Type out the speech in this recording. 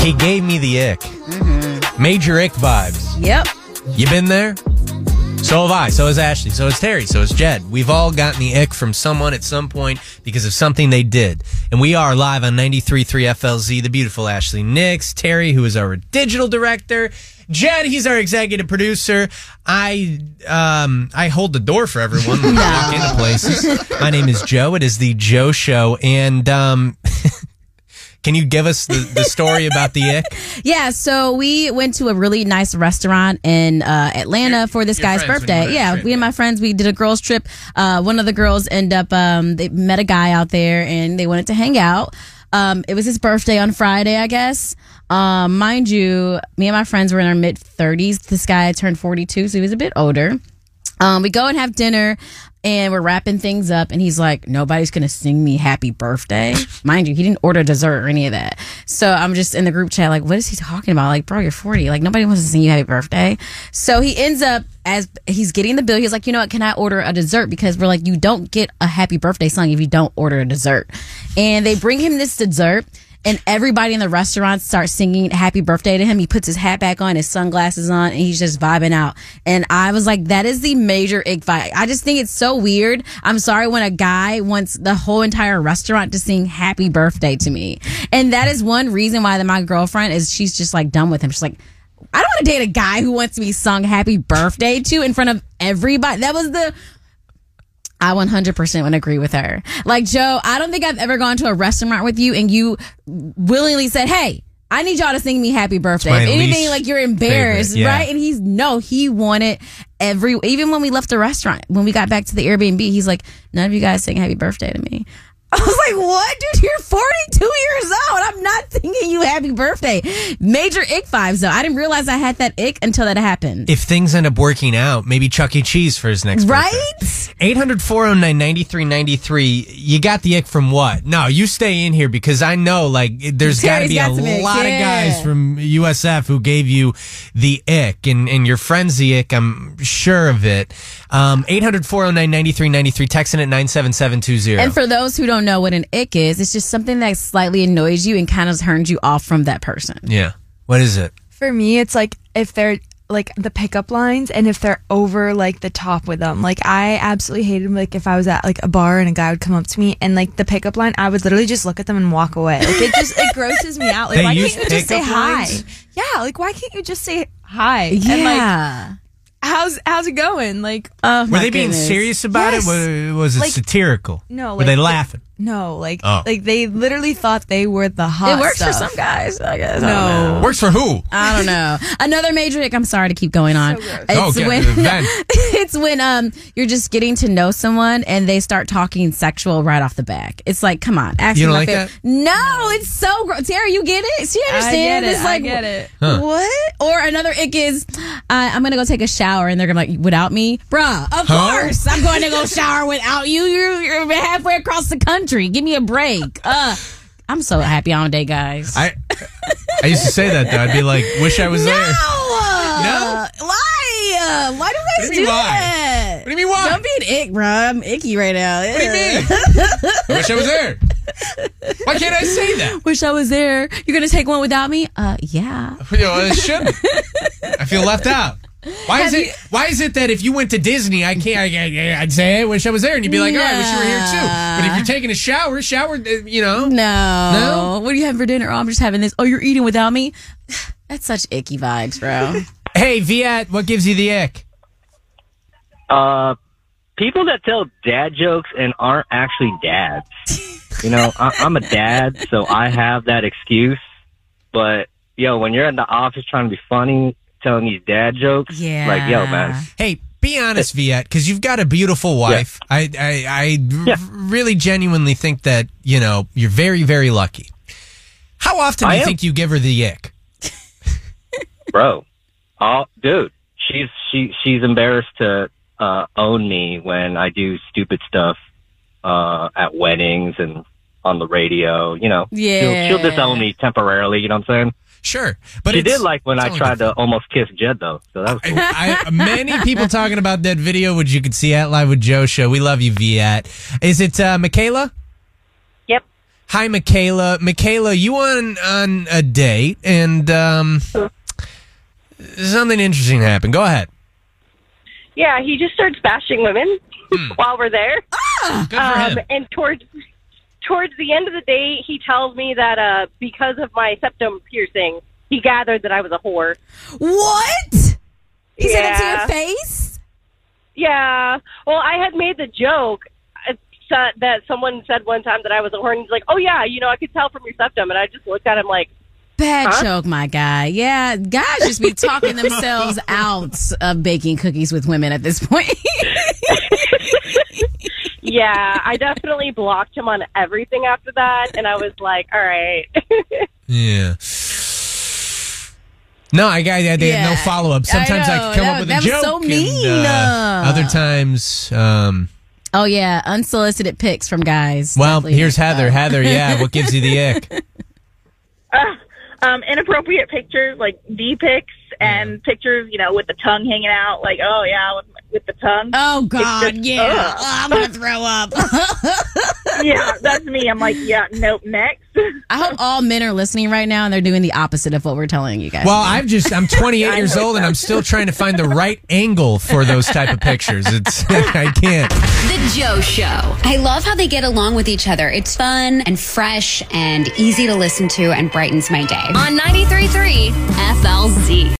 He gave me the ick. Major ick vibes. Yep. You been there? So have I. So has Ashley. So has Terry. So has Jed. We've all gotten the ick from someone at some point because of something they did. And we are live on 93.3 FLZ. The beautiful Ashley Nix. Terry, who is our digital director. Jed, he's our executive producer. I um I hold the door for everyone when they walk into places. My name is Joe. It is the Joe Show. And um can you give us the, the story about the ick? Yeah, so we went to a really nice restaurant in uh, Atlanta for this your guy's friends when you birthday. went Yeah, trip, me and my friends, we did a girls trip. Uh, one of the girls end up, um, they met a guy out there and they wanted to hang out. Um, it was his birthday on Friday, I guess. Um, mind you, me and my friends were in our mid 30s. This guy turned 42, so he was a bit older. Um, we go and have dinner and we're wrapping things up and he's like, nobody's to sing me happy birthday. Mind you, he didn't order dessert or any of that. So I'm just in the group chat like, what is he talking about? Like, bro, you're 40. Like nobody wants to sing you happy birthday. So he ends up as he's getting the bill, he's like, you know what? Can I order a dessert? Because we're like, you don't get a happy birthday song if you don't order a dessert. And they bring him this dessert and everybody in the restaurant starts singing happy birthday to him. He puts his hat back on, his sunglasses on, and he's just vibing out. And I was like, that is the major ick vibe. I just think it's so weird. I'm sorry when a guy wants the whole entire restaurant to sing happy birthday to me. And that is one reason why that my girlfriend is, she's just like done with him. She's like, I don't want to date a guy who wants to be sung happy birthday to in front of everybody. That was the, I 100% would agree with her. Like, Joe, I don't think I've ever gone to a restaurant with you and you willingly said, Hey, I need y'all to sing me happy birthday. If anything, like you're embarrassed, yeah. right? And he's no, he wanted every, even when we left the restaurant, when we got back to the Airbnb, he's like, none of you guys sing happy birthday to me. I was like, what, dude? You're 42 years old. I'm not thinking you happy birthday. Major ick vibes, though. I didn't realize I had that ick until that happened. If things end up working out, maybe Chuck E. Cheese for his next Right? birthday. 800 409 9393. You got the ick from what? No, you stay in here because I know, like, there's got to be a got some ick, lot of guys from USF who gave you the ick, and, and your friend's the ick, I'm sure of it. Um, 800 409 9393. Texting at 97720. And for those who don't know what an ick is, it's just something that slightly annoys you and kind of turns you off from that person. yeah. What is it? For me, it's like if they're like the pickup lines and if they're over like the top with them. Like I absolutely hated like if I was at like a bar and a guy would come up to me and like the pickup line, I would literally just look at them and walk away. Like it just it grosses me out. Like They why use can't you just say pickup hi? Yeah, like why can't you just say hi? And like Yeah. how's how's it going? Like oh, Were my they being goodness. serious about Yes. it? Was, was it Like- satirical? No, Were like they laughing? No, like Oh. like they literally thought they were the hot. It works for some guys, I guess. I. No. Works for who? I don't know. Another major ick. I'm sorry to keep going on. So gross. Oh, It's okay, when it's when um you're just getting to know someone and they start talking sexual right off the back. It's like, come on, actually, You don't my like favorite- that? No, it's so gross. Tara, you get it? She I understands. get it. It's like I get it. Huh. What? Or another ick is, I'm gonna go take a shower, and they're gonna be like, without me, bruh. Of Huh? course, I'm going to go shower without you. You're, you're halfway across the country. Give me a break. Uh, I'm so happy on date guys. I I used to say that though. I'd be like, wish I was no, there. uh, why? Why do What do do that? What do you mean why? Don't be an ick, bro. I'm icky right now. What do you mean? I wish I was there. Why can't I say that? Wish I was there. You're gonna take one without me? Uh, yeah. You know, I shouldn't. I feel left out. Why is Have it? Why is it that if you went to Disney, I can't? I, I, I'd say I wish I was there, and you'd be like, "Oh, I wish you were here too." But if you're taking a shower, shower, uh, you know, No. No? What are you having for dinner? Oh, I'm just having this. Oh, you're eating without me? That's such icky vibes, bro. Hey, Viet, what gives you the ick? Uh, people that tell dad jokes and aren't actually dads. You know, I, I'm a dad, so I have that excuse. But yo, when you're in the office trying to be funny, telling these dad jokes, Yeah. like yo, man, Hey, be honest, Viet, because you've got a beautiful wife. I, Yeah. really genuinely think that you know you're very, very lucky. How How often do I you am. think you give her the ick? bro. Oh, dude, she's she she's embarrassed to uh, own me when I do stupid stuff uh, at weddings and on the radio. You know, Yeah. she'll, she'll disown me temporarily. You know what I'm saying? Sure, but she it's- did like when I tried good to almost kiss Jed though. So that was cool. I, many people talking about that video, which you can see at Live with Joe show. We love you, Viet. Is it uh, Michaela? Yep. Hi, Michaela. Michaela, you on on a date and um, something interesting happened. Go ahead. Yeah, he just starts bashing women while we're there. Good for Um, him. and towards towards the end of the day, he tells me that uh, because of my septum piercing, he gathered that I was a whore. What? He said it to your face? Yeah. Well, I had made the joke uh, so- that someone said one time that I was a whore, and he's like, "Oh yeah, you know, I could tell from your septum," and I just looked at him like, Bad Huh? joke, my guy. Yeah, guys just be talking themselves out of baking cookies with women at this point. "Yeah." I definitely blocked him on everything after that, and I was like, "All right." Yeah. No, I got I, had no follow up. Sometimes I, know. come That- up with that a was joke. so and, mean. uh, other times, um, oh yeah, unsolicited pics from guys. well, here's Heather. up. Heather, yeah, what gives you the ick? um, inappropriate pictures like D pics and pictures, you know, with the tongue hanging out. Like, oh yeah, with, with the tongue. Oh God, just- yeah. ugh. Oh, I'm gonna throw up. yeah, that's me. I'm like, yeah, nope, next. I hope all men are listening right now and they're doing the opposite of what we're telling you guys. Well, I'm just I'm 28 years old and I'm still trying to find the right angle for those type of pictures. It's I can't. The Joe Show. I love how they get along with each other. It's fun and fresh and easy to listen to and brightens my day. On 93.3 FLZ.